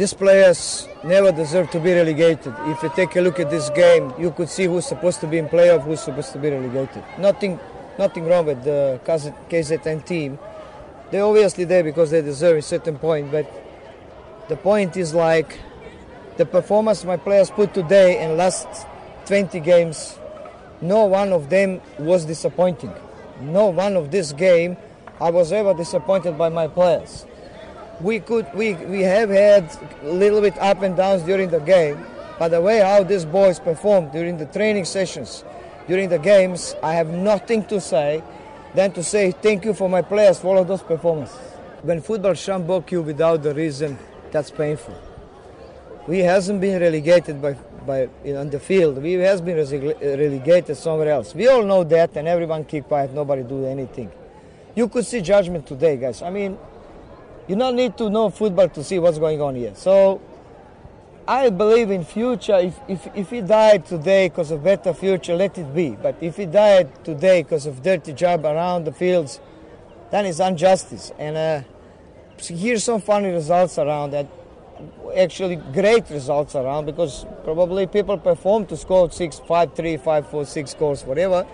these players never deserve to be relegated. If you take a look at this game, you could see who's supposed to be in playoff, who's supposed to be relegated. Nothing, nothing wrong with the KZN team. They're obviously there because they deserve a certain point, but the point is like the performance my players put today in last 20 games, no one of them was disappointing. No one of this game I was ever disappointed by my players we could we we have had a little bit up and downs during the game, but the way how these boys performed during the training sessions, during the games, I have nothing to say than to say thank you for my players for all of those performances. When football sjambok you without the reason, that's painful. We hasn't been relegated by by you know, on the field. We has been uh, relegated somewhere else. We all know that, and everyone keep quiet. Nobody do anything. You could see judgment today, guys. I mean, you don't need to know football to see what's going on here. So I believe in future. If if if he died today because of better future, let it be. But if he died today because of dirty job around the fields, then it's injustice. And uh, here's some funny results around that. Actually, great results around because probably people perform to score six, five, three, five, four, six scores, whatever.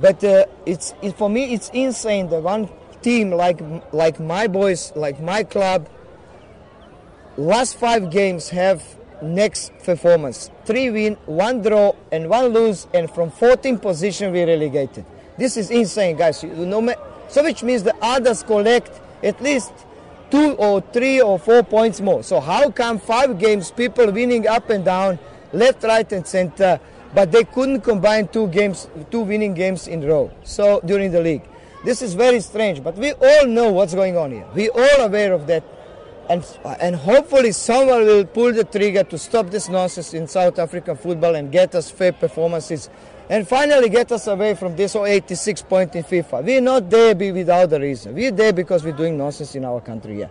But uh, it's it, for me, it's insane that one team like like my boys, like my club, last five games have next performance. Three win, one draw, and one lose, and from 14 position we relegated. This is insane, guys. You know, so which means the others collect at least two or three or four points more. So how come five games people winning up and down, left, right, and center, but they couldn't combine two games, two winning games in row. So during the league. This is very strange, but we all know what's going on here. We all aware of that. And, and hopefully someone will pull the trigger to stop this nonsense in South African football and get us fair performances and finally get us away from this 86 point in FIFA. We're not there be without a reason. We're there because we're doing nonsense in our country. Yeah.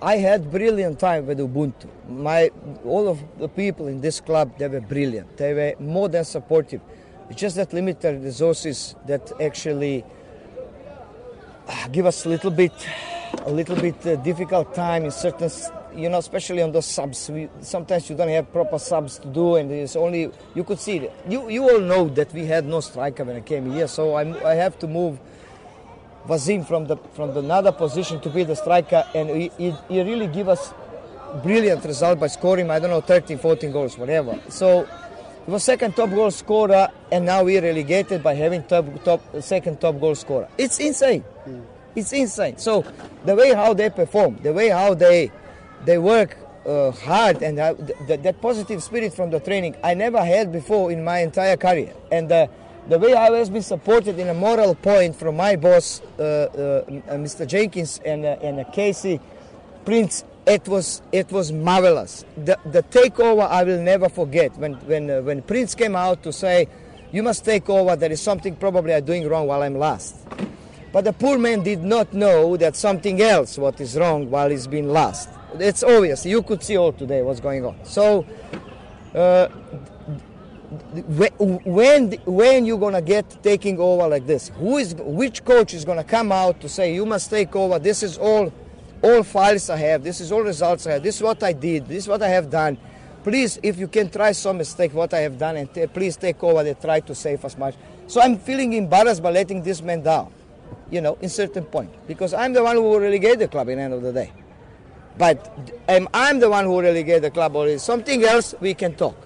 I had brilliant time with Ubuntu. My all of the people in this club they were brilliant. They were more than supportive. It's just that limited resources that actually give us a little bit a little bit uh, difficult time in certain you know especially on those subs. We, sometimes you don't have proper subs to do and it's only you could see you you all know that we had no striker when I came here so I'm, I have to move Vazim from the from the another position to be the striker and he, he, he really give us brilliant result by scoring I don't know 13 14 goals whatever. So he was second top goal scorer, and now we're relegated by having top, top second top goal scorer. It's insane. Mm. It's insane. So the way how they perform, the way how they they work uh, hard, and uh, th- that positive spirit from the training, I never had before in my entire career. And uh, the way I was been supported in a moral point from my boss, uh, uh, Mr. Jenkins and uh, and Casey Prince it was it was marvelous. The the takeover I will never forget when when uh, when Prince came out to say, "You must take over. There is something probably I'm doing wrong while I'm last." But the poor man did not know that something else what is wrong while he's been last. It's obvious. You could see all today what's going on. So. Uh, when when you're gonna get taking over like this who is which coach is gonna come out to say you must take over this is all all files I have, this is all results I have, this is what I did, this is what I have done. Please, if you can try some mistake, what I have done, and t- please take over and try to save as much. So I'm feeling embarrassed by letting this man down, you know, in certain point, because I'm the one who will relegate the club in the end of the day. But I'm the one who relegate the club, or something else, we can talk.